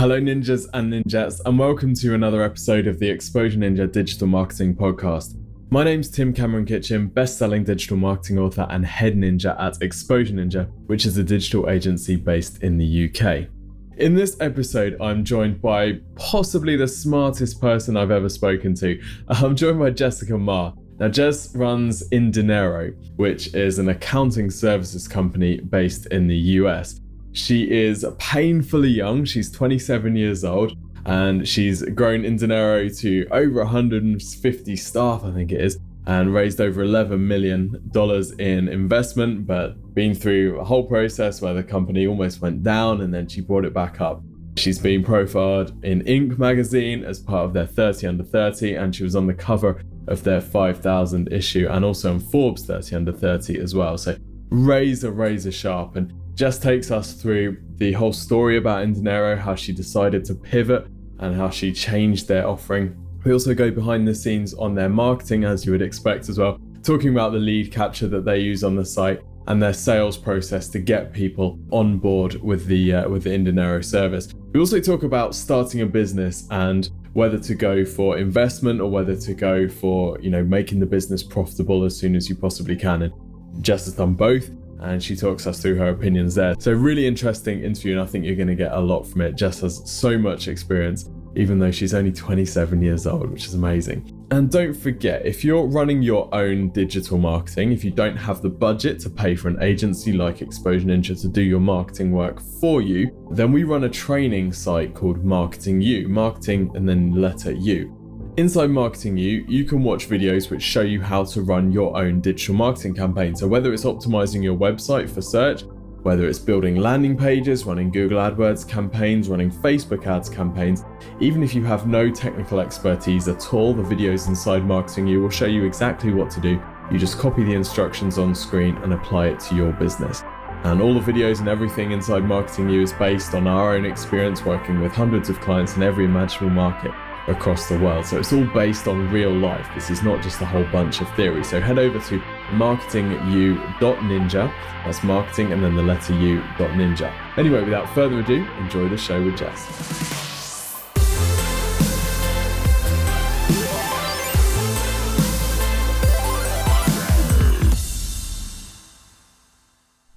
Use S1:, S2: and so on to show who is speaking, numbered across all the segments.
S1: Hello, ninjas and ninjas, and welcome to another episode of the Exposure Ninja Digital Marketing Podcast. My name's Tim Cameron Kitchen, best selling digital marketing author and head ninja at Exposure Ninja, which is a digital agency based in the UK. In this episode, I'm joined by possibly the smartest person I've ever spoken to. I'm joined by Jessica Ma. Now, Jess runs Indinero, which is an accounting services company based in the US. She is painfully young, she's 27 years old, and she's grown Indinero to over 150 staff, I think it is, and raised over $11 million in investment, but been through a whole process where the company almost went down and then she brought it back up. She's been profiled in Inc. magazine as part of their 30 under 30, and she was on the cover of their 5000 issue and also on Forbes 30 under 30 as well. So razor, razor sharp. And Jess takes us through the whole story about Indinero, how she decided to pivot and how she changed their offering. We also go behind the scenes on their marketing, as you would expect as well, talking about the lead capture that they use on the site and their sales process to get people on board with the uh, with the Indinero service. We also talk about starting a business and whether to go for investment or whether to go for you know making the business profitable as soon as you possibly can. And Jess has done both and she talks us through her opinions there. So, really interesting interview, and I think you're going to get a lot from it. Jess has so much experience, even though she's only 27 years old, which is amazing. And don't forget, if you're running your own digital marketing, if you don't have the budget to pay for an agency like Exposure Ninja to do your marketing work for you, then we run a training site called Marketing You, marketing and then letter U. Inside Marketing You, you can watch videos which show you how to run your own digital marketing campaign. So, whether it's optimizing your website for search, whether it's building landing pages, running Google AdWords campaigns, running Facebook ads campaigns, even if you have no technical expertise at all, the videos inside Marketing You will show you exactly what to do. You just copy the instructions on screen and apply it to your business. And all the videos and everything inside Marketing You is based on our own experience working with hundreds of clients in every imaginable market across the world. So it's all based on real life. This is not just a whole bunch of theory. So head over to marketingu.ninja. That's marketing and then the letter u.ninja. Anyway, without further ado, enjoy the show with Jess.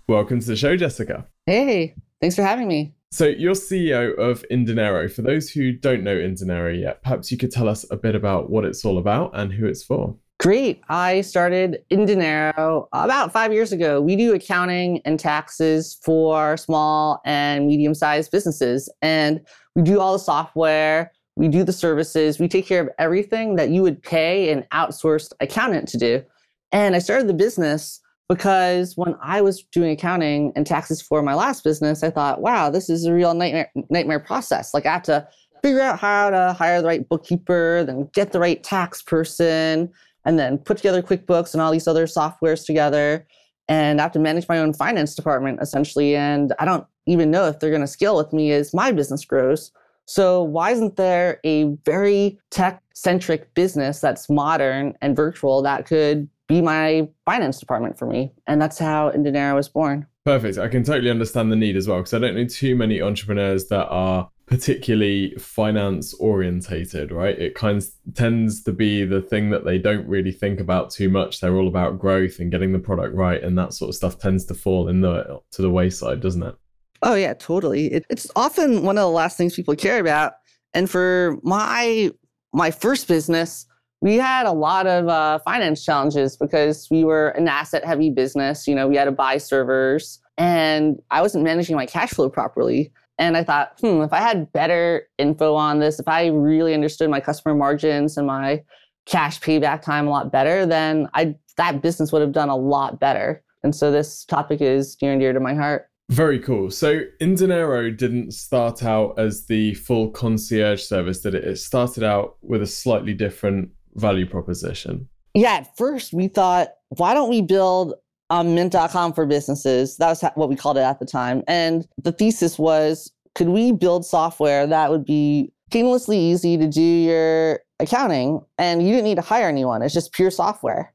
S1: Welcome to the show, Jessica.
S2: Hey, thanks for having me.
S1: So, you're CEO of Indinero. For those who don't know Indinero yet, perhaps you could tell us a bit about what it's all about and who it's for.
S2: Great. I started Indinero about five years ago. We do accounting and taxes for small and medium sized businesses. And we do all the software, we do the services, we take care of everything that you would pay an outsourced accountant to do. And I started the business because when I was doing accounting and taxes for my last business, I thought, wow, this is a real nightmare nightmare process. Like I have to figure out how to hire the right bookkeeper, then get the right tax person, and then put together QuickBooks and all these other softwares together. And I have to manage my own finance department essentially. And I don't even know if they're going to scale with me as my business grows. So, why isn't there a very tech centric business that's modern and virtual that could be my finance department for me. And that's how Indinero was born.
S1: Perfect. I can totally understand the need as well because I don't know too many entrepreneurs that are particularly finance orientated, right? It kind of tends to be the thing that they don't really think about too much. They're all about growth and getting the product right, and that sort of stuff tends to fall in the to the wayside, doesn't it?
S2: Oh yeah, totally. It, it's often one of the last things people care about. And for my my first business, we had a lot of uh, finance challenges because we were an asset heavy business. You know, we had to buy servers and I wasn't managing my cash flow properly. And I thought, hmm, if I had better info on this, if I really understood my customer margins and my cash payback time a lot better, then I that business would have done a lot better. And so this topic is near and dear to my heart.
S1: Very cool. So Indinero didn't start out as the full concierge service, did it? It started out with a slightly different value proposition?
S2: Yeah, at first we thought, why don't we build um, mint.com for businesses? That was what we called it at the time. And the thesis was, could we build software that would be painlessly easy to do your accounting and you didn't need to hire anyone. It's just pure software.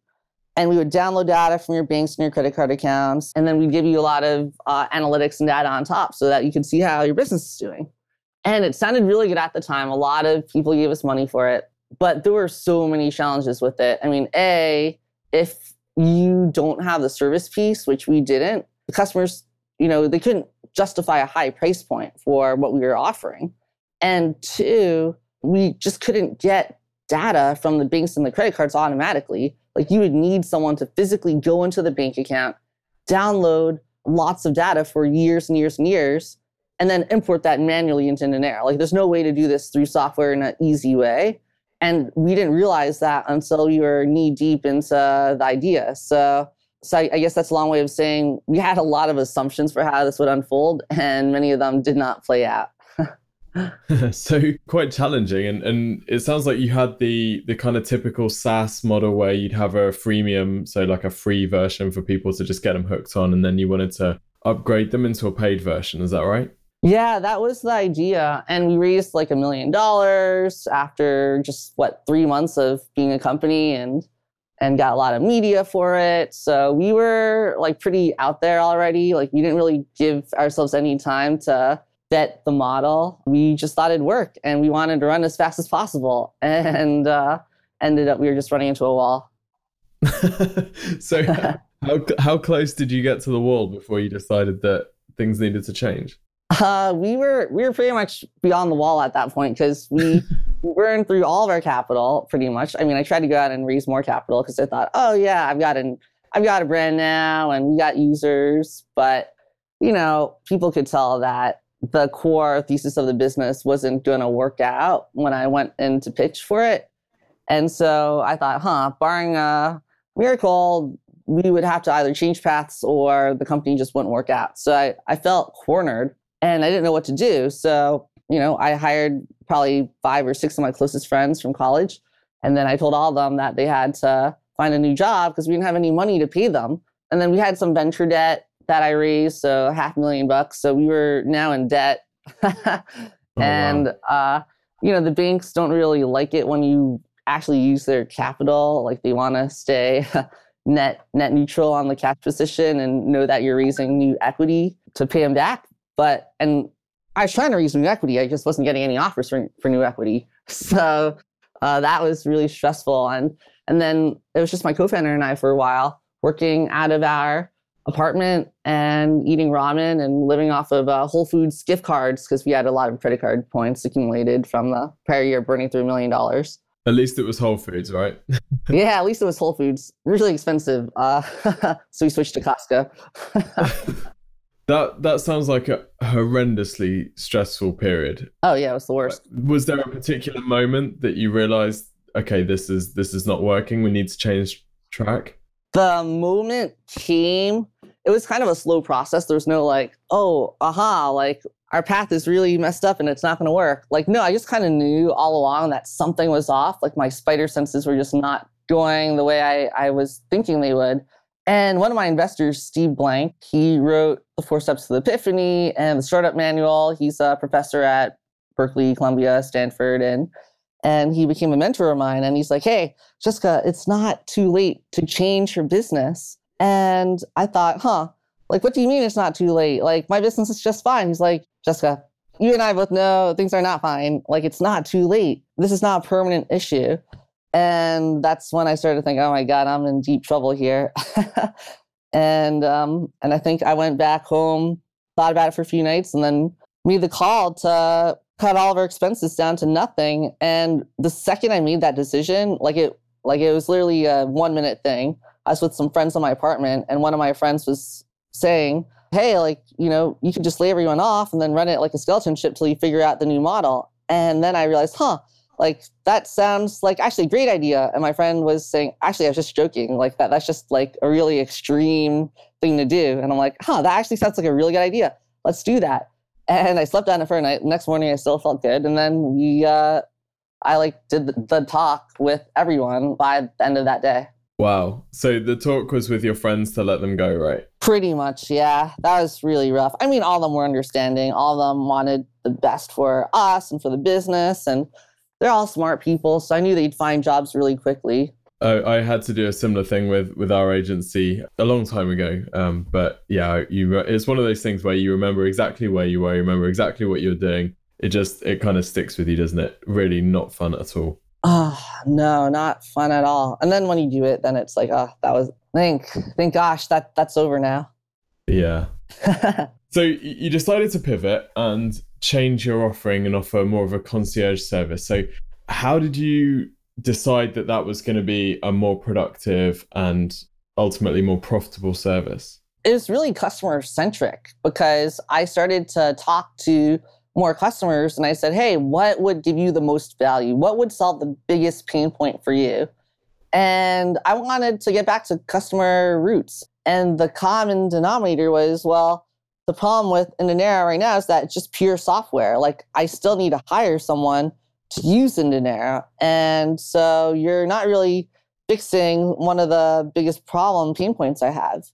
S2: And we would download data from your banks and your credit card accounts. And then we'd give you a lot of uh, analytics and data on top so that you could see how your business is doing. And it sounded really good at the time. A lot of people gave us money for it, but there were so many challenges with it. I mean, A, if you don't have the service piece, which we didn't, the customers, you know, they couldn't justify a high price point for what we were offering. And two, we just couldn't get data from the banks and the credit cards automatically. Like you would need someone to physically go into the bank account, download lots of data for years and years and years, and then import that manually into Dinero. Like there's no way to do this through software in an easy way. And we didn't realize that until we were knee deep into the idea. So so I, I guess that's a long way of saying we had a lot of assumptions for how this would unfold, and many of them did not play out.
S1: so quite challenging and, and it sounds like you had the the kind of typical SaaS model where you'd have a freemium, so like a free version for people to just get them hooked on, and then you wanted to upgrade them into a paid version. Is that right?
S2: Yeah, that was the idea. And we raised like a million dollars after just what three months of being a company and and got a lot of media for it. So we were like pretty out there already. Like we didn't really give ourselves any time to vet the model. We just thought it'd work and we wanted to run as fast as possible. And uh, ended up we were just running into a wall.
S1: so how how close did you get to the wall before you decided that things needed to change?
S2: Uh, we were we were pretty much beyond the wall at that point because we burned through all of our capital pretty much. I mean, I tried to go out and raise more capital because I thought, oh yeah, I've got an I've got a brand now and we got users, but you know, people could tell that the core thesis of the business wasn't going to work out when I went in to pitch for it. And so I thought, huh, barring a miracle, we would have to either change paths or the company just wouldn't work out. So I, I felt cornered and I didn't know what to do. So, you know, I hired probably five or six of my closest friends from college. And then I told all of them that they had to find a new job because we didn't have any money to pay them. And then we had some venture debt that I raised, so half a million bucks. So we were now in debt. oh, and, wow. uh, you know, the banks don't really like it when you actually use their capital. Like they want to stay net net neutral on the cash position and know that you're raising new equity to pay them back. But and I was trying to raise new equity. I just wasn't getting any offers for, for new equity. So uh, that was really stressful. And and then it was just my co-founder and I for a while working out of our apartment and eating ramen and living off of uh, Whole Foods gift cards because we had a lot of credit card points accumulated from the prior year burning through a million dollars.
S1: At least it was Whole Foods, right?
S2: yeah, at least it was Whole Foods. Really expensive. Uh, so we switched to Costco.
S1: That that sounds like a horrendously stressful period.
S2: Oh yeah, it was the worst.
S1: Was there a particular moment that you realized, okay, this is this is not working. We need to change track.
S2: The moment came. It was kind of a slow process. There was no like, oh, aha, like our path is really messed up and it's not going to work. Like, no, I just kind of knew all along that something was off. Like my spider senses were just not going the way I, I was thinking they would. And one of my investors, Steve Blank, he wrote The Four Steps to the Epiphany and the Startup Manual. He's a professor at Berkeley, Columbia, Stanford, and and he became a mentor of mine. And he's like, "Hey, Jessica, it's not too late to change your business." And I thought, "Huh? Like, what do you mean it's not too late? Like, my business is just fine." He's like, "Jessica, you and I both know things are not fine. Like, it's not too late. This is not a permanent issue." And that's when I started to think, oh my God, I'm in deep trouble here. and um, and I think I went back home, thought about it for a few nights, and then made the call to cut all of our expenses down to nothing. And the second I made that decision, like it like it was literally a one minute thing. I was with some friends in my apartment, and one of my friends was saying, Hey, like, you know, you could just lay everyone off and then run it like a skeleton ship till you figure out the new model. And then I realized, huh, like that sounds like actually a great idea. And my friend was saying actually i was just joking like that that's just like a really extreme thing to do. And i'm like huh that actually sounds like a really good idea. Let's do that. And i slept on it for a night. Next morning i still felt good. And then we uh i like did the, the talk with everyone by the end of that day.
S1: Wow. So the talk was with your friends to let them go right?
S2: Pretty much yeah. That was really rough. I mean all of them were understanding. All of them wanted the best for us and for the business. And they're all smart people, so I knew they'd find jobs really quickly.
S1: Uh, I had to do a similar thing with with our agency a long time ago. Um, but yeah, you it's one of those things where you remember exactly where you were, you remember exactly what you're doing, it just it kind of sticks with you, doesn't it? Really not fun at all.
S2: Oh no, not fun at all. And then when you do it, then it's like, oh, that was thank thank gosh that that's over now.
S1: Yeah. so you decided to pivot and change your offering and offer more of a concierge service. So how did you decide that that was going to be a more productive and ultimately more profitable service?
S2: It was really customer centric because I started to talk to more customers and I said, hey, what would give you the most value? What would solve the biggest pain point for you? And I wanted to get back to customer roots. And the common denominator was, well, the problem with Indinero right now is that it's just pure software. Like I still need to hire someone to use Indinero. And so you're not really fixing one of the biggest problem pain points I have.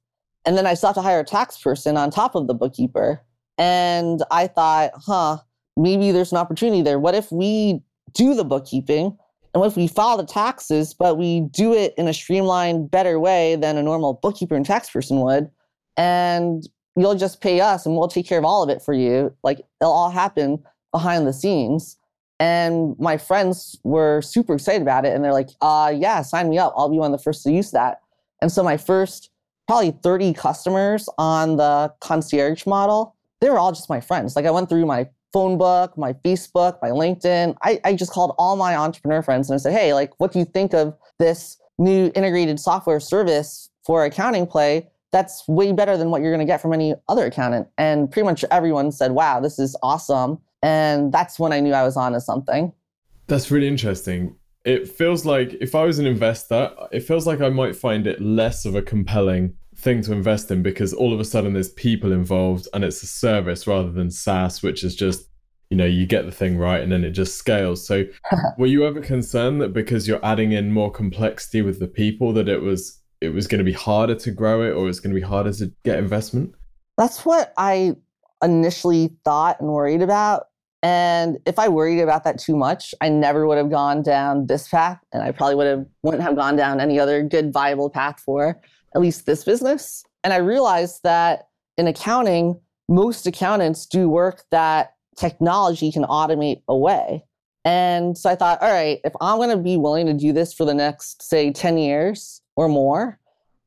S2: And then I still have to hire a tax person on top of the bookkeeper. And I thought, huh, maybe there's an opportunity there. What if we do the bookkeeping and what if we file the taxes, but we do it in a streamlined, better way than a normal bookkeeper and tax person would? And you'll just pay us and we'll take care of all of it for you. Like it'll all happen behind the scenes. And my friends were super excited about it. And they're like, uh, yeah, sign me up. I'll be one of the first to use that. And so my first probably 30 customers on the concierge model, they were all just my friends. Like I went through my phone book, my Facebook, my LinkedIn. I, I just called all my entrepreneur friends and I said, hey, like, what do you think of this new integrated software service for accounting play? That's way better than what you're going to get from any other accountant. And pretty much everyone said, wow, this is awesome. And that's when I knew I was onto something.
S1: That's really interesting. It feels like if I was an investor, it feels like I might find it less of a compelling thing to invest in because all of a sudden there's people involved and it's a service rather than SaaS, which is just, you know, you get the thing right and then it just scales. So were you ever concerned that because you're adding in more complexity with the people that it was it was going to be harder to grow it or it's going to be harder to get investment?
S2: That's what I initially thought and worried about. And if I worried about that too much, I never would have gone down this path, and I probably would have wouldn't have gone down any other good viable path for at least this business. And I realized that in accounting, most accountants do work that technology can automate away. And so I thought, all right, if I'm going to be willing to do this for the next, say, 10 years or more,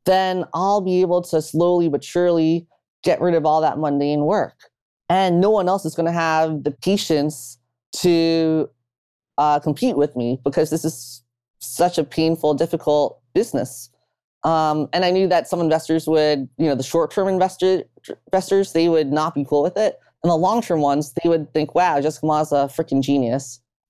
S2: then I'll be able to slowly but surely get rid of all that mundane work and no one else is going to have the patience to uh, compete with me because this is such a painful, difficult business. Um, and I knew that some investors would, you know, the short-term investor, investors, they would not be cool with it. And the long-term ones, they would think, "Wow, Jessica Ma's a freaking genius."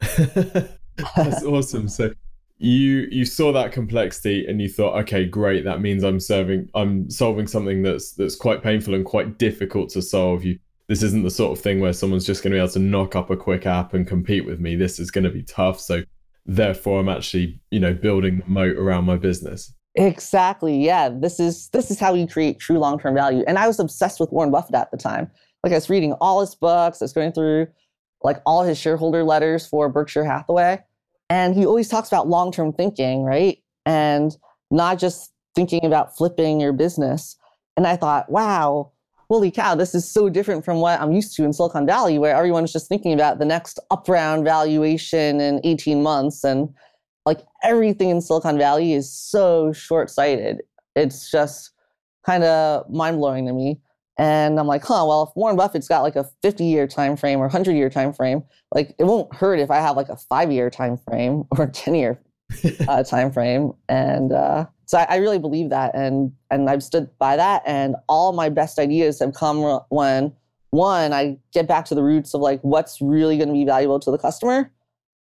S1: That's awesome. So you you saw that complexity and you thought, okay, great. That means I'm serving, I'm solving something that's that's quite painful and quite difficult to solve. You this isn't the sort of thing where someone's just going to be able to knock up a quick app and compete with me. This is going to be tough. So therefore I'm actually, you know, building a moat around my business.
S2: Exactly. Yeah. This is this is how you create true long-term value. And I was obsessed with Warren Buffett at the time. Like I was reading all his books, I was going through like all his shareholder letters for Berkshire Hathaway. And he always talks about long-term thinking, right? And not just thinking about flipping your business. And I thought, wow, holy cow, this is so different from what I'm used to in Silicon Valley, where everyone's just thinking about the next up round valuation in 18 months. And like everything in Silicon Valley is so short sighted. It's just kind of mind blowing to me. And I'm like, huh, well, if Warren Buffett's got like a 50 year time frame or 100 year time frame, like it won't hurt if I have like a five year time frame or a 10 year uh, time frame. And uh, so I, I, really believe that, and and I've stood by that. And all my best ideas have come when one, I get back to the roots of like what's really going to be valuable to the customer,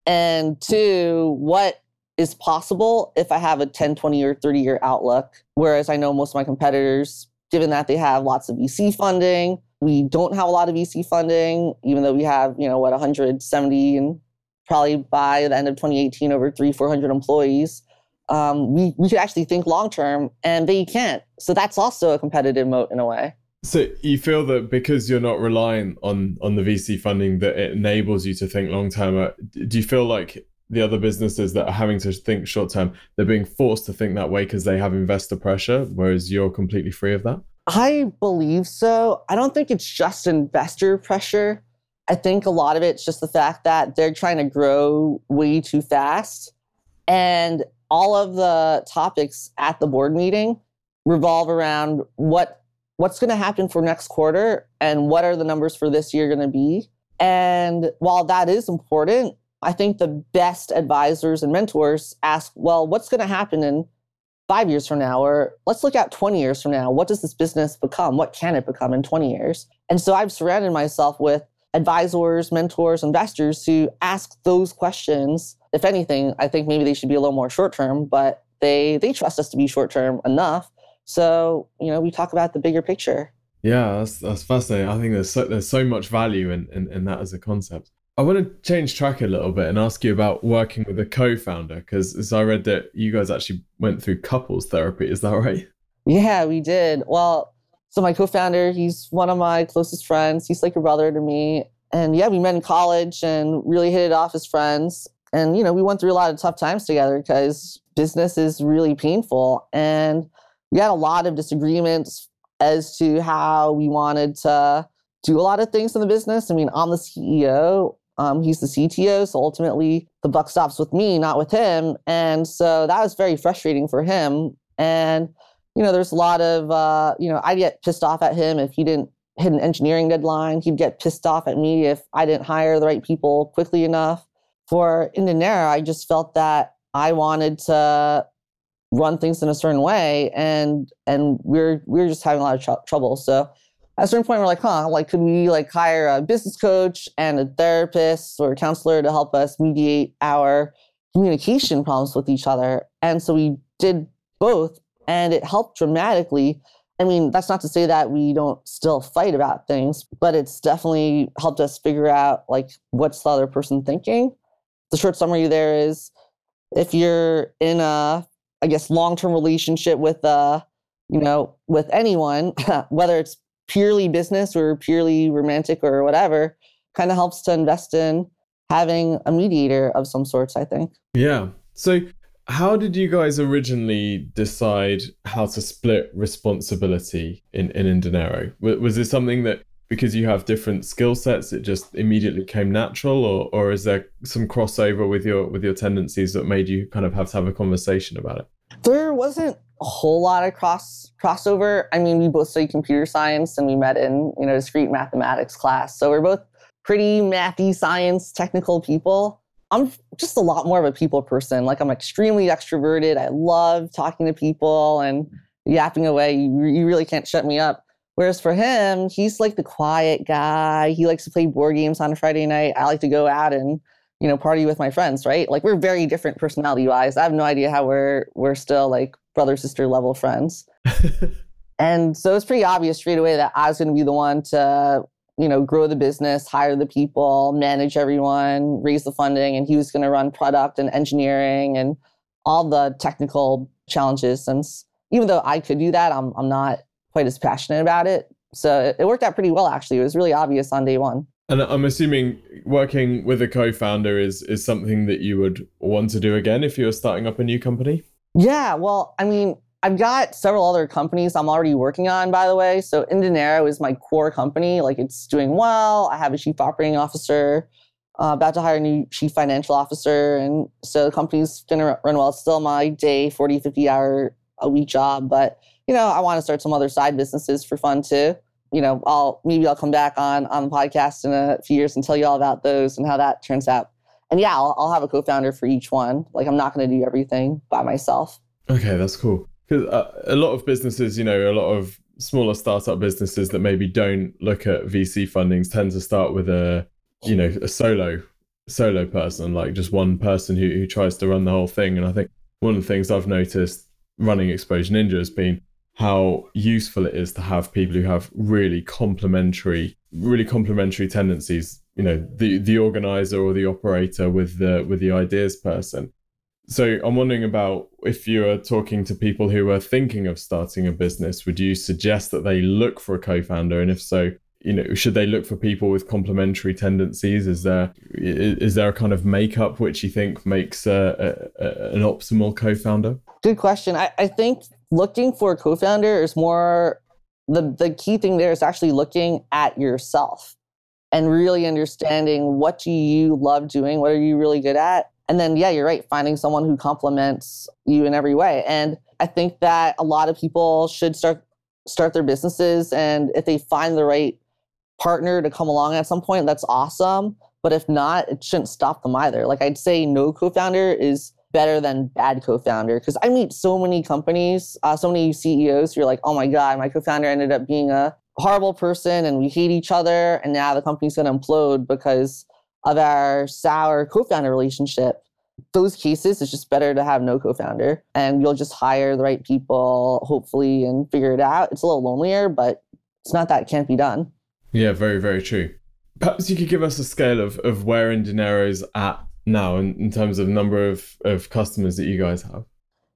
S2: and two, what is possible if I have a 10, 20, or 30 year outlook. Whereas I know most of my competitors, given that they have lots of VC funding, we don't have a lot of VC funding, even though we have, you know, what, 170 and probably by the end of 2018 over three, 400 employees um, we, we could actually think long term and they can't. So that's also a competitive moat in a way.
S1: So you feel that because you're not relying on on the VC funding that it enables you to think long term. Uh, do you feel like the other businesses that are having to think short term, they're being forced to think that way because they have investor pressure, whereas you're completely free of that?
S2: I believe so. I don't think it's just investor pressure. I think a lot of it's just the fact that they're trying to grow way too fast. And all of the topics at the board meeting revolve around what what's going to happen for next quarter and what are the numbers for this year going to be. And while that is important, I think the best advisors and mentors ask, well, what's going to happen in five years from now? Or let's look at 20 years from now. What does this business become? What can it become in 20 years? And so I've surrounded myself with advisors, mentors, investors who ask those questions. If anything, I think maybe they should be a little more short term, but they they trust us to be short term enough. So, you know, we talk about the bigger picture.
S1: Yeah, that's that's fascinating. I think there's so, there's so much value in, in, in that as a concept. I want to change track a little bit and ask you about working with a co-founder because as I read that you guys actually went through couples therapy. Is that right?
S2: Yeah, we did. Well, so my co-founder, he's one of my closest friends. He's like a brother to me. And yeah, we met in college and really hit it off as friends. And you know, we went through a lot of tough times together because business is really painful. And we had a lot of disagreements as to how we wanted to do a lot of things in the business. I mean, I'm the CEO. Um, he's the CTO, so ultimately the buck stops with me, not with him. And so that was very frustrating for him. And you know, there's a lot of, uh, you know, I'd get pissed off at him if he didn't hit an engineering deadline. He'd get pissed off at me if I didn't hire the right people quickly enough. For Indinero, I just felt that I wanted to run things in a certain way, and and we're we're just having a lot of tr- trouble. So at a certain point, we're like, huh, like could we like hire a business coach and a therapist or a counselor to help us mediate our communication problems with each other? And so we did both and it helped dramatically. I mean, that's not to say that we don't still fight about things, but it's definitely helped us figure out like what's the other person thinking. The short summary there is if you're in a, I guess, long-term relationship with uh, you know, with anyone, whether it's purely business or purely romantic or whatever, kind of helps to invest in having a mediator of some sorts, I think.
S1: Yeah. So how did you guys originally decide how to split responsibility in, in Indinero? Was this something that because you have different skill sets, it just immediately came natural, or or is there some crossover with your with your tendencies that made you kind of have to have a conversation about it?
S2: There wasn't a whole lot of cross crossover. I mean, we both studied computer science and we met in you know discrete mathematics class, so we're both pretty mathy science technical people. I'm just a lot more of a people person. Like I'm extremely extroverted. I love talking to people and yapping away. You, you really can't shut me up. Whereas for him, he's like the quiet guy. He likes to play board games on a Friday night. I like to go out and you know party with my friends. Right? Like we're very different personality wise. I have no idea how we're we're still like brother sister level friends. and so it's pretty obvious straight away that I was going to be the one to you know, grow the business, hire the people, manage everyone, raise the funding, and he was going to run product and engineering and all the technical challenges. Since even though I could do that, I'm I'm not quite as passionate about it. So it, it worked out pretty well actually. It was really obvious on day one.
S1: And I'm assuming working with a co-founder is is something that you would want to do again if you were starting up a new company.
S2: Yeah, well, I mean, I've got several other companies I'm already working on, by the way. So Indinero is my core company. Like it's doing well. I have a chief operating officer, uh, about to hire a new chief financial officer. And so the company's going to run well. It's still my day, 40, 50 hour a week job. But, you know, I want to start some other side businesses for fun too. You know, I'll maybe I'll come back on on the podcast in a few years and tell you all about those and how that turns out. And yeah, I'll, I'll have a co-founder for each one. Like I'm not going to do everything by myself.
S1: Okay, that's cool because uh, a lot of businesses, you know, a lot of smaller startup businesses that maybe don't look at VC fundings tend to start with a, you know, a solo solo person, like just one person who, who tries to run the whole thing. And I think one of the things I've noticed running Exposure Ninja has been how useful it is to have people who have really complementary, really complementary tendencies. You know, the the organizer or the operator with the with the ideas person so I'm wondering about if you are talking to people who are thinking of starting a business, would you suggest that they look for a co-founder? And if so, you know, should they look for people with complementary tendencies? Is there is there a kind of makeup which you think makes a, a, a, an optimal co-founder?
S2: Good question. I, I think looking for a co-founder is more the the key thing there is actually looking at yourself and really understanding what do you love doing, what are you really good at, and then yeah, you're right, finding someone who complements you in every way. And I think that a lot of people should start start their businesses and if they find the right partner to come along at some point, that's awesome. But if not, it shouldn't stop them either. Like I'd say no co-founder is better than bad co-founder. Because I meet so many companies, uh, so many CEOs who are like, oh my God, my co-founder ended up being a horrible person and we hate each other and now the company's going to implode because of our sour co-founder relationship. Those cases it's just better to have no co-founder and you'll just hire the right people hopefully and figure it out. It's a little lonelier but it's not that it can't be done.
S1: Yeah very very true. Perhaps you could give us a scale of, of where Indinero's at now in, in terms of number of, of customers that you guys have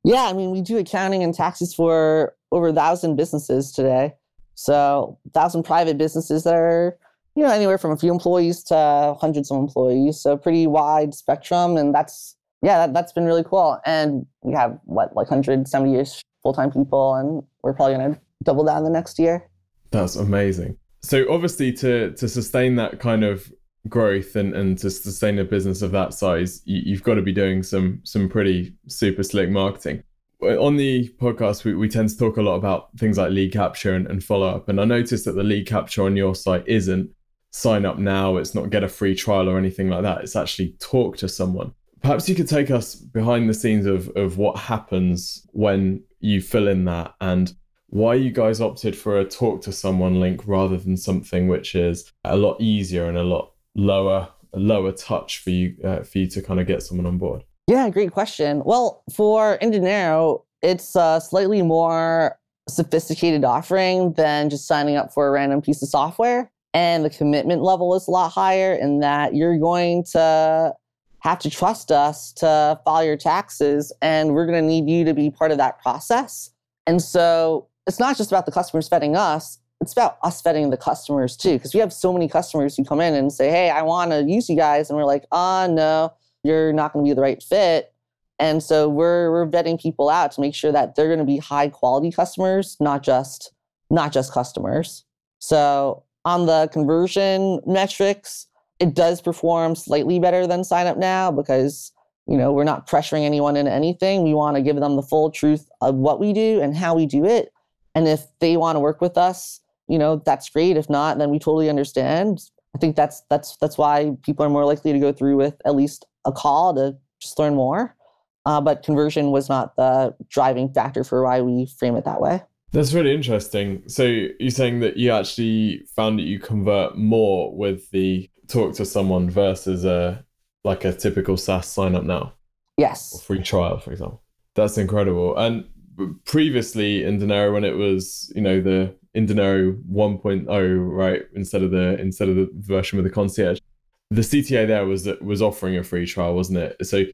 S2: yeah i mean we do accounting and taxes for over a thousand businesses today so a thousand private businesses that are you know, anywhere from a few employees to hundreds of employees. So pretty wide spectrum. And that's, yeah, that, that's been really cool. And we have what, like 170 ish full time people. And we're probably going to double down the next year.
S1: That's amazing. So obviously to, to sustain that kind of growth and, and to sustain a business of that size, you, you've got to be doing some, some pretty super slick marketing on the podcast, we, we tend to talk a lot about things like lead capture and, and follow up. And I noticed that the lead capture on your site isn't sign up now, it's not get a free trial or anything like that. It's actually talk to someone. Perhaps you could take us behind the scenes of, of what happens when you fill in that and why you guys opted for a talk to someone link rather than something which is a lot easier and a lot lower lower touch for you uh, for you to kind of get someone on board.
S2: Yeah, great question. Well, for Indinero, it's a slightly more sophisticated offering than just signing up for a random piece of software and the commitment level is a lot higher in that you're going to have to trust us to file your taxes and we're going to need you to be part of that process and so it's not just about the customers vetting us it's about us vetting the customers too because we have so many customers who come in and say hey i want to use you guys and we're like oh no you're not going to be the right fit. And so we're we're vetting people out to make sure that they're going to be high quality customers not just not just customers. So on the conversion metrics, it does perform slightly better than sign up now because you know we're not pressuring anyone into anything. We want to give them the full truth of what we do and how we do it. And if they want to work with us you know that's great if not then we totally understand i think that's that's that's why people are more likely to go through with at least a call to just learn more uh, but conversion was not the driving factor for why we frame it that way
S1: that's really interesting. So you're saying that you actually found that you convert more with the talk to someone versus a like a typical SaaS sign up now.
S2: Yes.
S1: Or free trial, for example. That's incredible. And previously Indinero, when it was, you know, the Indinero 1.0, right, instead of the instead of the version with the concierge, the CTA there was was offering a free trial, wasn't it? So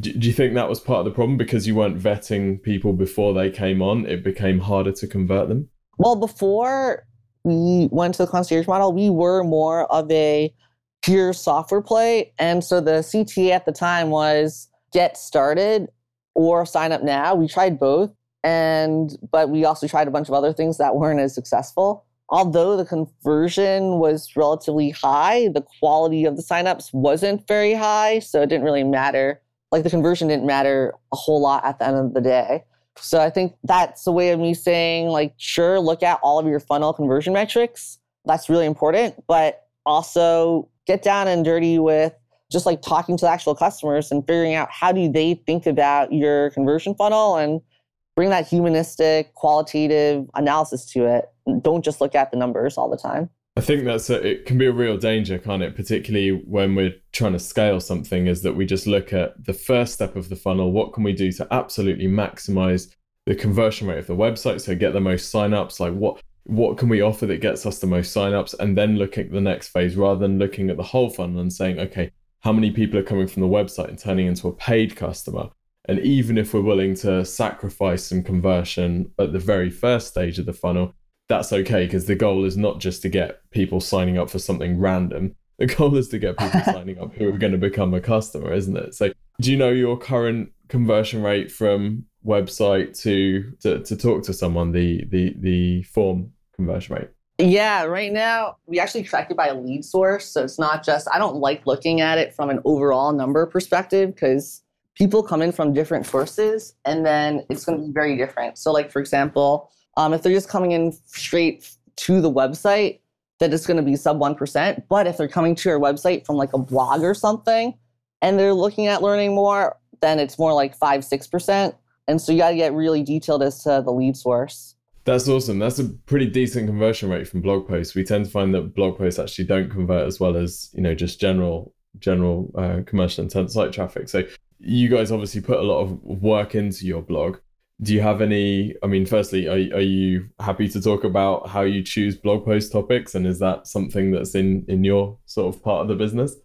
S1: do you think that was part of the problem because you weren't vetting people before they came on? It became harder to convert them?
S2: Well, before we went to the concierge model, we were more of a pure software play. And so the CTA at the time was get started or sign up now. We tried both. And but we also tried a bunch of other things that weren't as successful. Although the conversion was relatively high, the quality of the signups wasn't very high. So it didn't really matter like the conversion didn't matter a whole lot at the end of the day. So I think that's a way of me saying, like, sure, look at all of your funnel conversion metrics. That's really important, but also get down and dirty with just like talking to the actual customers and figuring out how do they think about your conversion funnel and bring that humanistic, qualitative analysis to it. Don't just look at the numbers all the time.
S1: I think that's a, it can be a real danger, can't it? Particularly when we're trying to scale something, is that we just look at the first step of the funnel. What can we do to absolutely maximize the conversion rate of the website? So get the most signups. Like what what can we offer that gets us the most signups? And then look at the next phase rather than looking at the whole funnel and saying, okay, how many people are coming from the website and turning into a paid customer? And even if we're willing to sacrifice some conversion at the very first stage of the funnel, that's okay because the goal is not just to get people signing up for something random. The goal is to get people signing up who are going to become a customer, isn't it? So, do you know your current conversion rate from website to to, to talk to someone, the the the form conversion rate?
S2: Yeah, right now we actually track it by a lead source. So it's not just, I don't like looking at it from an overall number perspective because people come in from different sources and then it's going to be very different. So, like, for example, um, if they're just coming in straight to the website, then it's going to be sub 1%. But if they're coming to your website from like a blog or something and they're looking at learning more, then it's more like 5 6%. And so you got to get really detailed as to the lead source.
S1: That's awesome. That's a pretty decent conversion rate from blog posts. We tend to find that blog posts actually don't convert as well as you know just general general uh, commercial intent site traffic. So you guys obviously put a lot of work into your blog. Do you have any? I mean, firstly, are are you happy to talk about how you choose blog post topics, and is that something that's in in your sort of part of the business?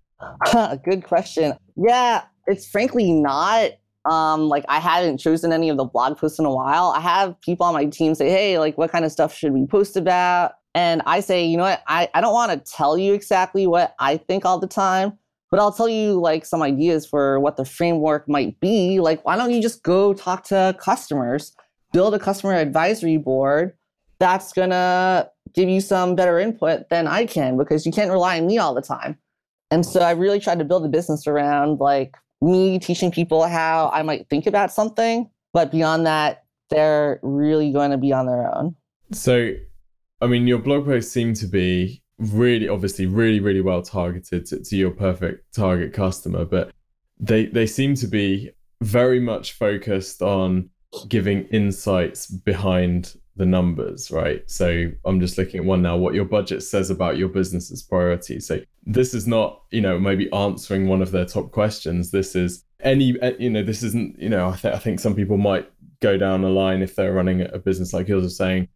S2: Good question. Yeah, it's frankly not. Um, like I haven't chosen any of the blog posts in a while. I have people on my team say, "Hey, like, what kind of stuff should we post about?" And I say, you know what? I, I don't want to tell you exactly what I think all the time, but I'll tell you like some ideas for what the framework might be. Like, why don't you just go talk to customers, build a customer advisory board that's gonna give you some better input than I can because you can't rely on me all the time. And so I really tried to build a business around like me teaching people how I might think about something, but beyond that, they're really going to be on their own.
S1: So, I mean, your blog posts seem to be really, obviously, really, really well targeted to, to your perfect target customer, but they they seem to be very much focused on giving insights behind the numbers, right? So I'm just looking at one now, what your budget says about your business's priorities. So this is not, you know, maybe answering one of their top questions. This is any, uh, you know, this isn't, you know, I, th- I think some people might go down a line if they're running a business like yours of saying,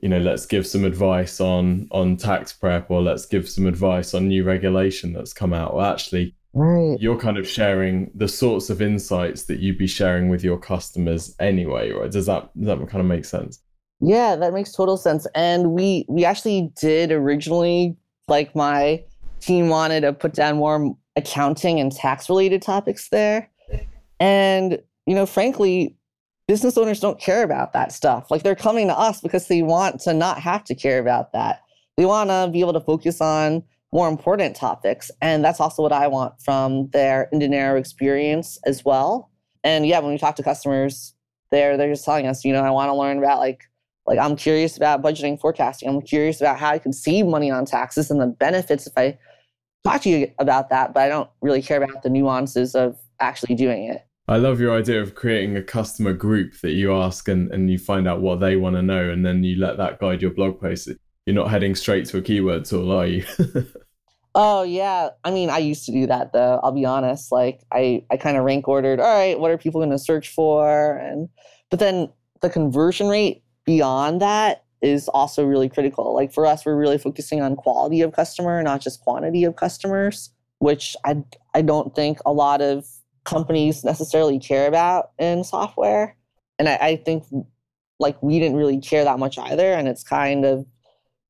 S1: you know, let's give some advice on on tax prep or let's give some advice on new regulation that's come out. Well, actually, Right. You're kind of sharing the sorts of insights that you'd be sharing with your customers anyway, right? Does that does that kind of make sense?
S2: Yeah, that makes total sense. And we we actually did originally like my team wanted to put down more accounting and tax related topics there. And you know, frankly, business owners don't care about that stuff. Like they're coming to us because they want to not have to care about that. They want to be able to focus on more important topics. And that's also what I want from their Indinero experience as well. And yeah, when we talk to customers, they're they're just telling us, you know, I want to learn about like like I'm curious about budgeting forecasting. I'm curious about how I can save money on taxes and the benefits if I talk to you about that, but I don't really care about the nuances of actually doing it.
S1: I love your idea of creating a customer group that you ask and, and you find out what they want to know and then you let that guide your blog post. You're not heading straight to a keyword tool, are you?
S2: oh yeah. I mean I used to do that though, I'll be honest. Like I, I kind of rank ordered, all right, what are people gonna search for? And but then the conversion rate beyond that is also really critical. Like for us, we're really focusing on quality of customer, not just quantity of customers, which I I don't think a lot of companies necessarily care about in software. And I, I think like we didn't really care that much either. And it's kind of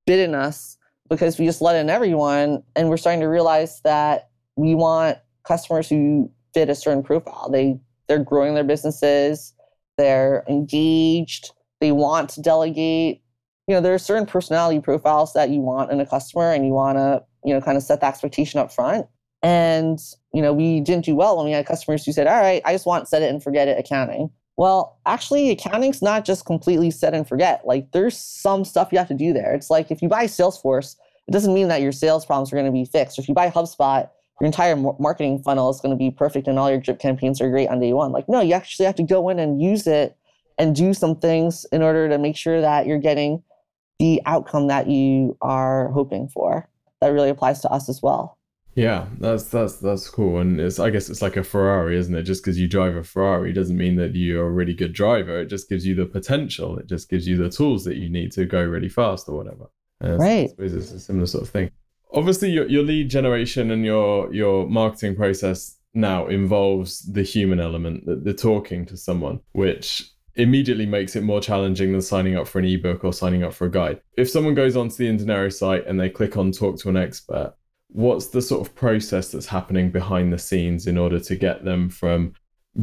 S2: bitten us because we just let in everyone and we're starting to realize that we want customers who fit a certain profile. They they're growing their businesses, they're engaged, they want to delegate. You know, there are certain personality profiles that you want in a customer and you want to, you know, kind of set the expectation up front. And, you know, we didn't do well when we had customers who said, all right, I just want set it and forget it accounting. Well, actually, accounting's not just completely set and forget. Like, there's some stuff you have to do there. It's like if you buy Salesforce, it doesn't mean that your sales problems are going to be fixed. If you buy HubSpot, your entire marketing funnel is going to be perfect and all your drip campaigns are great on day one. Like, no, you actually have to go in and use it and do some things in order to make sure that you're getting the outcome that you are hoping for. That really applies to us as well.
S1: Yeah, that's that's that's cool, and it's I guess it's like a Ferrari, isn't it? Just because you drive a Ferrari doesn't mean that you're a really good driver. It just gives you the potential. It just gives you the tools that you need to go really fast or whatever.
S2: right. I
S1: suppose it's a similar sort of thing. Obviously, your your lead generation and your your marketing process now involves the human element, the, the talking to someone, which immediately makes it more challenging than signing up for an ebook or signing up for a guide. If someone goes onto the Indinero site and they click on talk to an expert, what's the sort of process that's happening behind the scenes in order to get them from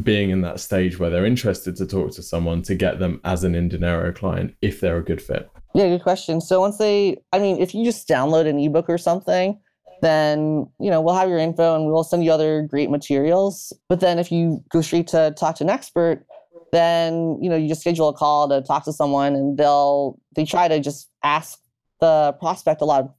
S1: being in that stage where they're interested to talk to someone to get them as an Indinero client if they're a good fit?
S2: Yeah, good question. So once they, I mean, if you just download an ebook or something, then you know we'll have your info and we'll send you other great materials. But then if you go straight to talk to an expert, then you know you just schedule a call to talk to someone, and they'll they try to just ask the prospect a lot of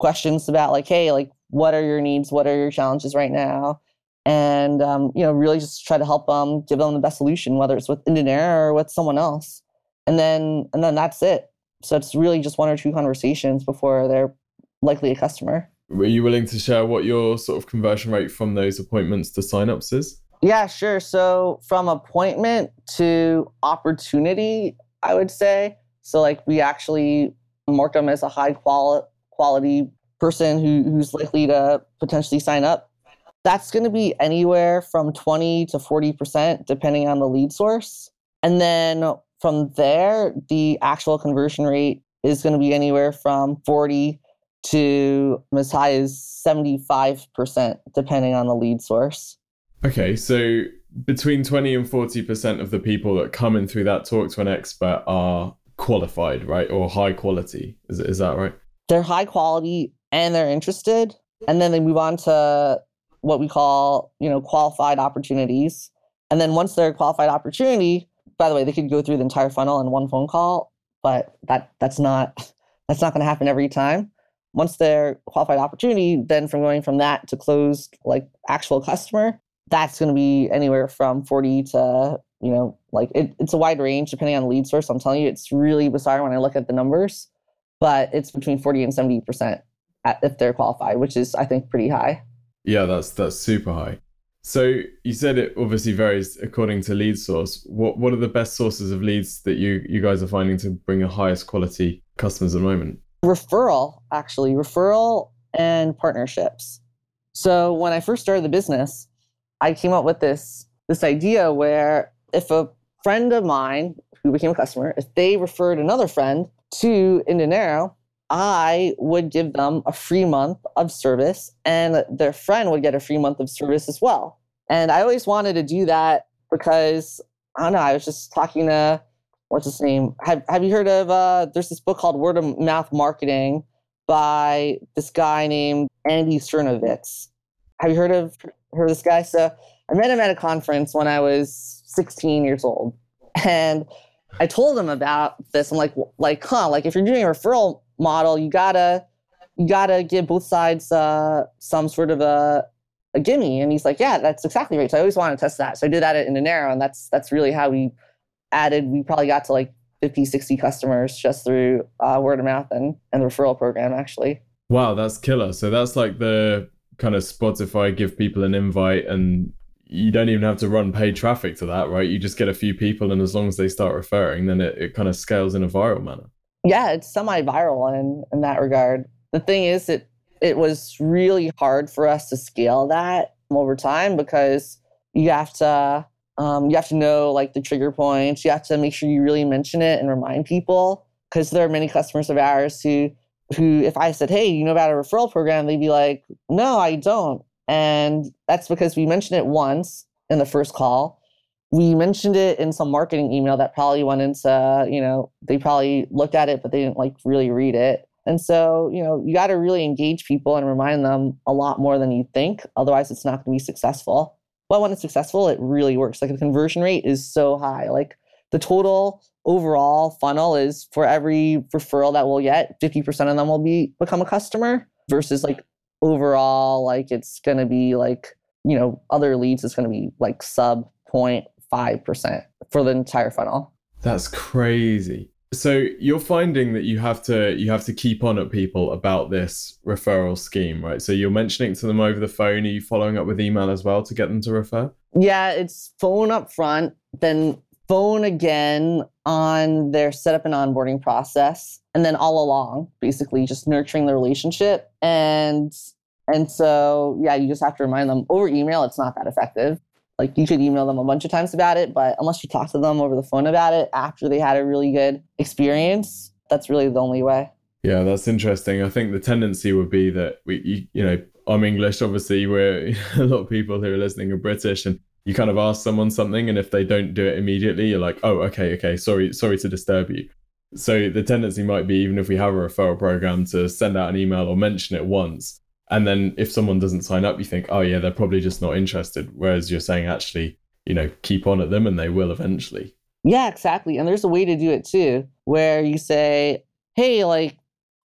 S2: questions about like, hey, like what are your needs, what are your challenges right now, and um, you know really just try to help them, give them the best solution, whether it's with Indinero or with someone else, and then and then that's it so it's really just one or two conversations before they're likely a customer.
S1: Were you willing to share what your sort of conversion rate from those appointments to signups is?
S2: Yeah, sure. So from appointment to opportunity, I would say. So like we actually mark them as a high quali- quality person who, who's likely to potentially sign up. That's going to be anywhere from 20 to 40%, depending on the lead source. And then from there, the actual conversion rate is going to be anywhere from 40 to as high as 75%, depending on the lead source.
S1: Okay, so between 20 and 40% of the people that come in through that talk to an expert are qualified, right? Or high quality. Is, is that right?
S2: They're high quality and they're interested. And then they move on to what we call, you know, qualified opportunities. And then once they're a qualified opportunity, by the way, they could go through the entire funnel in one phone call, but that that's not that's not going to happen every time. Once they're qualified opportunity, then from going from that to closed like actual customer, that's going to be anywhere from 40 to you know like it, it's a wide range depending on the lead source i'm telling you it's really bizarre when i look at the numbers but it's between 40 and 70 percent if they're qualified which is i think pretty high
S1: yeah that's that's super high so you said it obviously varies according to lead source. What what are the best sources of leads that you you guys are finding to bring the highest quality customers at the moment?
S2: Referral, actually, referral and partnerships. So when I first started the business, I came up with this this idea where if a friend of mine who became a customer, if they referred another friend to Indinero, I would give them a free month of service and their friend would get a free month of service as well. And I always wanted to do that because I don't know, I was just talking to what's his name? Have have you heard of uh there's this book called Word of Mouth Marketing by this guy named Andy Sernovitz. Have you heard of heard of this guy? So I met him at a conference when I was 16 years old. And I told him about this. I'm like, like, huh, like if you're doing a referral model, you gotta you gotta give both sides uh, some sort of a a gimme. And he's like, yeah, that's exactly right. So I always want to test that. So I did that in Indinero, and that's that's really how we added. We probably got to like 50, 60 customers just through uh, word of mouth and and the referral program actually.
S1: Wow, that's killer. So that's like the kind of Spotify give people an invite and you don't even have to run paid traffic to that, right? You just get a few people, and as long as they start referring, then it, it kind of scales in a viral manner
S2: yeah, it's semi-viral in in that regard. The thing is, it it was really hard for us to scale that over time because you have to um, you have to know like the trigger points. You have to make sure you really mention it and remind people because there are many customers of ours who who if I said, "Hey, you know about a referral program?" they'd be like, "No, I don't." And that's because we mentioned it once in the first call we mentioned it in some marketing email that probably went into, you know, they probably looked at it, but they didn't like really read it. And so, you know, you got to really engage people and remind them a lot more than you think. Otherwise, it's not going to be successful. But when it's successful, it really works. Like the conversion rate is so high. Like the total overall funnel is for every referral that we'll get, 50% of them will be become a customer versus like overall, like it's going to be like, you know, other leads is going to be like sub point 5% for the entire funnel.
S1: That's crazy. So you're finding that you have to you have to keep on at people about this referral scheme, right? So you're mentioning to them over the phone. Are you following up with email as well to get them to refer?
S2: Yeah, it's phone up front, then phone again on their setup and onboarding process, and then all along, basically just nurturing the relationship. And and so yeah, you just have to remind them over email. It's not that effective. Like you could email them a bunch of times about it, but unless you talk to them over the phone about it after they had a really good experience, that's really the only way.
S1: Yeah, that's interesting. I think the tendency would be that we, you, you know, I'm English, obviously, where a lot of people who are listening are British, and you kind of ask someone something, and if they don't do it immediately, you're like, oh, okay, okay, sorry, sorry to disturb you. So the tendency might be, even if we have a referral program, to send out an email or mention it once. And then if someone doesn't sign up, you think, oh, yeah, they're probably just not interested. Whereas you're saying, actually, you know, keep on at them and they will eventually.
S2: Yeah, exactly. And there's a way to do it too, where you say, hey, like,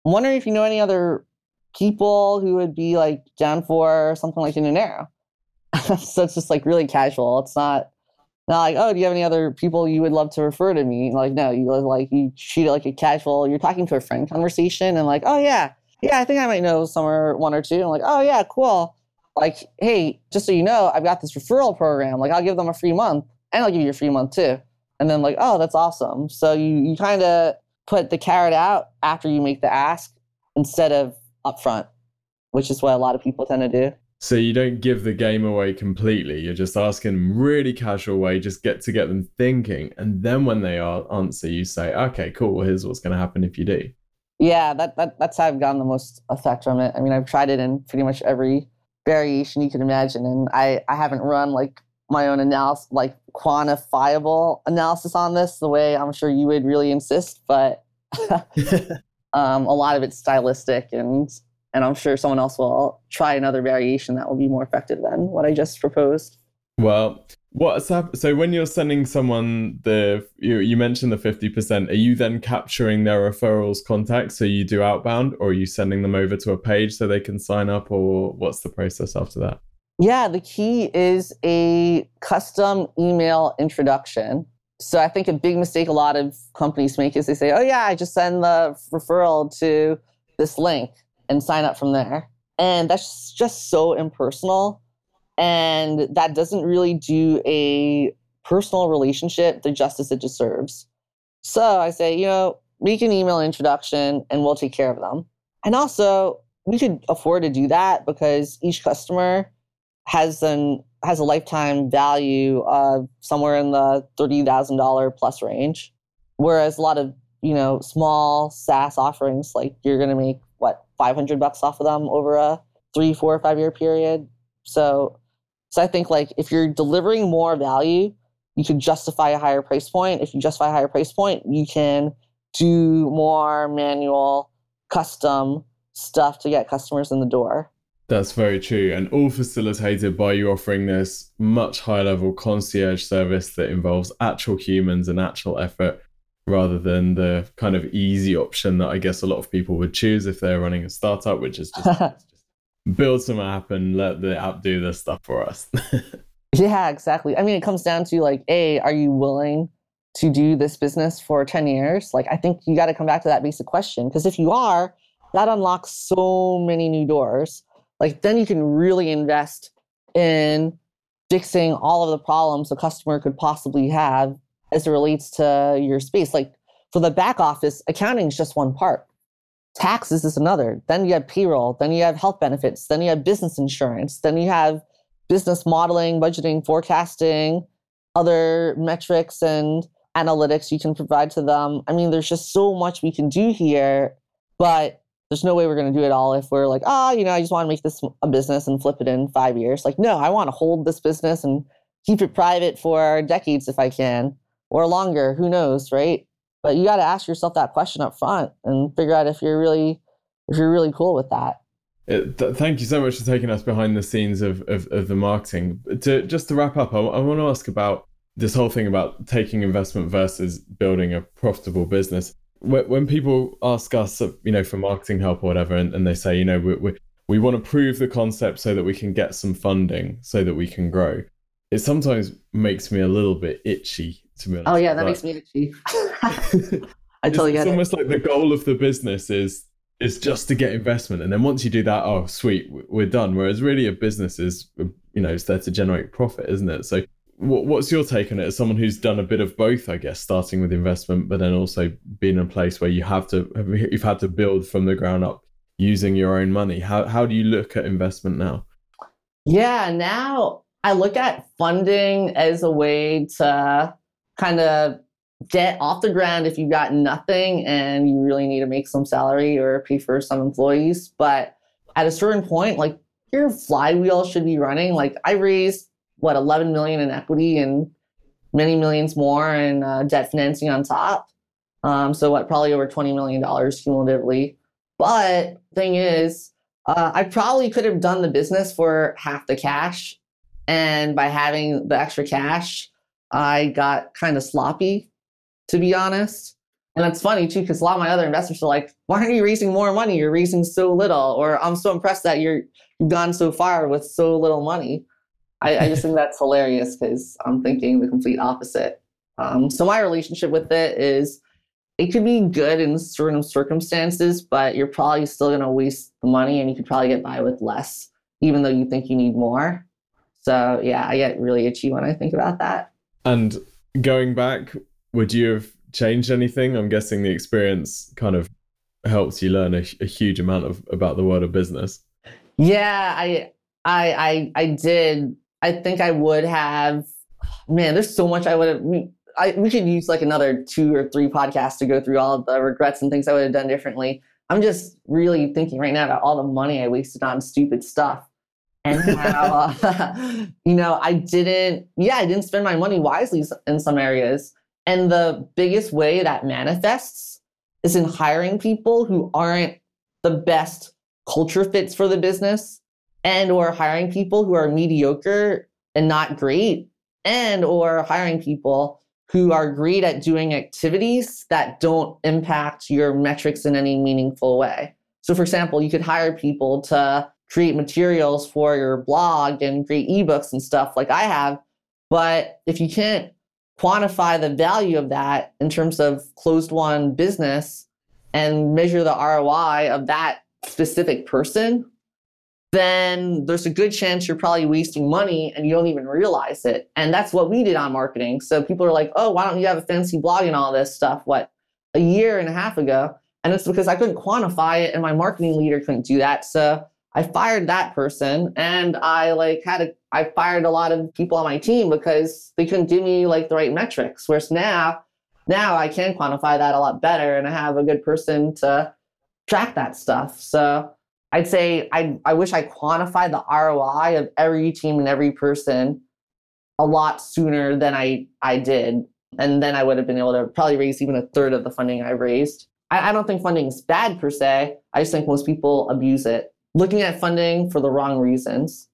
S2: wondering if you know any other people who would be like down for something like Indinero. so it's just like really casual. It's not not like, oh, do you have any other people you would love to refer to me? Like, no, you like you treat it like a casual. You're talking to a friend conversation, and like, oh yeah, yeah, I think I might know somewhere one or two. And like, oh yeah, cool. Like, hey, just so you know, I've got this referral program. Like, I'll give them a free month, and I'll give you a free month too. And then like, oh, that's awesome. So you you kind of put the carrot out after you make the ask instead of upfront, which is what a lot of people tend to do.
S1: So you don't give the game away completely. You're just asking them really casual way, just get to get them thinking, and then when they are answer, you say, "Okay, cool. Well, here's what's going to happen if you do."
S2: Yeah, that, that that's how I've gotten the most effect from it. I mean, I've tried it in pretty much every variation you can imagine, and I I haven't run like my own analysis, like quantifiable analysis on this, the way I'm sure you would really insist, but. um, a lot of it's stylistic and and I'm sure someone else will try another variation that will be more effective than what I just proposed.
S1: Well, what's up? So when you're sending someone the you, you mentioned the 50%, are you then capturing their referrals contacts so you do outbound or are you sending them over to a page so they can sign up or what's the process after that?
S2: Yeah, the key is a custom email introduction. So I think a big mistake a lot of companies make is they say, "Oh yeah, I just send the referral to this link." And sign up from there. And that's just so impersonal. And that doesn't really do a personal relationship the justice it deserves. So I say, you know, make an email introduction and we'll take care of them. And also, we could afford to do that because each customer has an has a lifetime value of somewhere in the thirty thousand dollar plus range. Whereas a lot of you know small SaaS offerings, like you're going to make 500 bucks off of them over a three, four, five year period. So, so I think like if you're delivering more value, you can justify a higher price point. If you justify a higher price point, you can do more manual, custom stuff to get customers in the door.
S1: That's very true. And all facilitated by you offering this much higher level concierge service that involves actual humans and actual effort rather than the kind of easy option that I guess a lot of people would choose if they're running a startup, which is just, just build some app and let the app do this stuff for us.
S2: yeah, exactly. I mean, it comes down to like, A, are you willing to do this business for 10 years? Like, I think you got to come back to that basic question. Because if you are, that unlocks so many new doors. Like, then you can really invest in fixing all of the problems a customer could possibly have as it relates to your space. Like for the back office, accounting is just one part. Taxes is another. Then you have payroll. Then you have health benefits. Then you have business insurance. Then you have business modeling, budgeting, forecasting, other metrics and analytics you can provide to them. I mean, there's just so much we can do here, but there's no way we're going to do it all if we're like, oh, you know, I just want to make this a business and flip it in five years. Like, no, I want to hold this business and keep it private for decades if I can or longer. Who knows, right? But you got to ask yourself that question up front and figure out if you're really if you're really cool with that.
S1: It, th- thank you so much for taking us behind the scenes of, of, of the marketing. To just to wrap up, I, I want to ask about this whole thing about taking investment versus building a profitable business. When, when people ask us, uh, you know, for marketing help or whatever, and, and they say, you know, we, we, we want to prove the concept so that we can get some funding so that we can grow. It sometimes makes me a little bit itchy to be oh, honest.
S2: Oh yeah, that makes me itchy. I totally
S1: it's, it's
S2: it.
S1: almost like the goal of the business is is just to get investment, and then once you do that, oh sweet, we're done. Whereas really, a business is you know it's there to generate profit, isn't it? So. What, what's your take on it as someone who's done a bit of both, I guess, starting with investment, but then also being in a place where you have to you've had to build from the ground up using your own money. How how do you look at investment now?
S2: Yeah, now I look at funding as a way to kind of get off the ground if you've got nothing and you really need to make some salary or pay for some employees. But at a certain point, like your flywheel should be running. Like I raised what 11 million in equity and many millions more in uh, debt financing on top. Um, so what, probably over $20 million cumulatively. But thing is, uh, I probably could have done the business for half the cash. And by having the extra cash, I got kind of sloppy, to be honest. And that's funny too, because a lot of my other investors are like, why aren't you raising more money? You're raising so little. Or I'm so impressed that you're you've gone so far with so little money. I, I just think that's hilarious because I'm thinking the complete opposite. Um, so my relationship with it is it could be good in certain circumstances, but you're probably still going to waste the money and you could probably get by with less, even though you think you need more. So, yeah, I get really itchy when I think about that.
S1: And going back, would you have changed anything? I'm guessing the experience kind of helps you learn a, a huge amount of about the world of business.
S2: Yeah, I, I, I, I did. I think I would have. Man, there's so much I would have. I, we could use like another two or three podcasts to go through all the regrets and things I would have done differently. I'm just really thinking right now about all the money I wasted on stupid stuff. And how, uh, you know, I didn't, yeah, I didn't spend my money wisely in some areas. And the biggest way that manifests is in hiring people who aren't the best culture fits for the business and or hiring people who are mediocre and not great and or hiring people who are great at doing activities that don't impact your metrics in any meaningful way. So, for example, you could hire people to create materials for your blog and create ebooks and stuff like I have. But if you can't quantify the value of that in terms of closed won business and measure the ROI of that specific person, then there's a good chance you're probably wasting money and you don't even realize it. And that's what we did on marketing. So people are like, oh, why don't you have a fancy blog and all this stuff? What, a year and a half ago? And it's because I couldn't quantify it and my marketing leader couldn't do that. So I fired that person and I like had a, I fired a lot of people on my team because they couldn't give me like the right metrics. Whereas now, now I can quantify that a lot better and I have a good person to track that stuff. So I'd say I, I wish I quantified the ROI of every team and every person a lot sooner than I, I did. And then I would have been able to probably raise even a third of the funding I raised. I, I don't think funding is bad per se. I just think most people abuse it, looking at funding for the wrong reasons.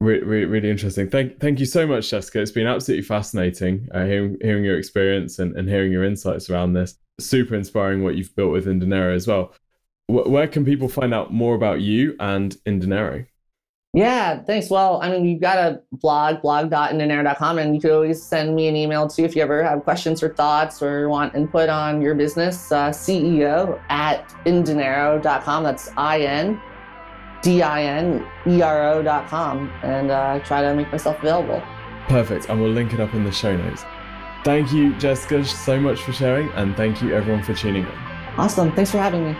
S1: Really, interesting. Thank, thank you so much, Jessica. It's been absolutely fascinating uh, hearing, hearing your experience and, and hearing your insights around this. Super inspiring what you've built with Indinero as well where can people find out more about you and Indinero?
S2: Yeah, thanks. Well, I mean, you've got a blog, blog.indinero.com, and you could always send me an email too if you ever have questions or thoughts or want input on your business. Uh, CEO at indinero.com. That's I N D-I-N-E-R-O.com and uh, try to make myself available.
S1: Perfect. And we'll link it up in the show notes. Thank you, Jessica, so much for sharing. And thank you, everyone, for tuning in.
S2: Awesome. Thanks for having me.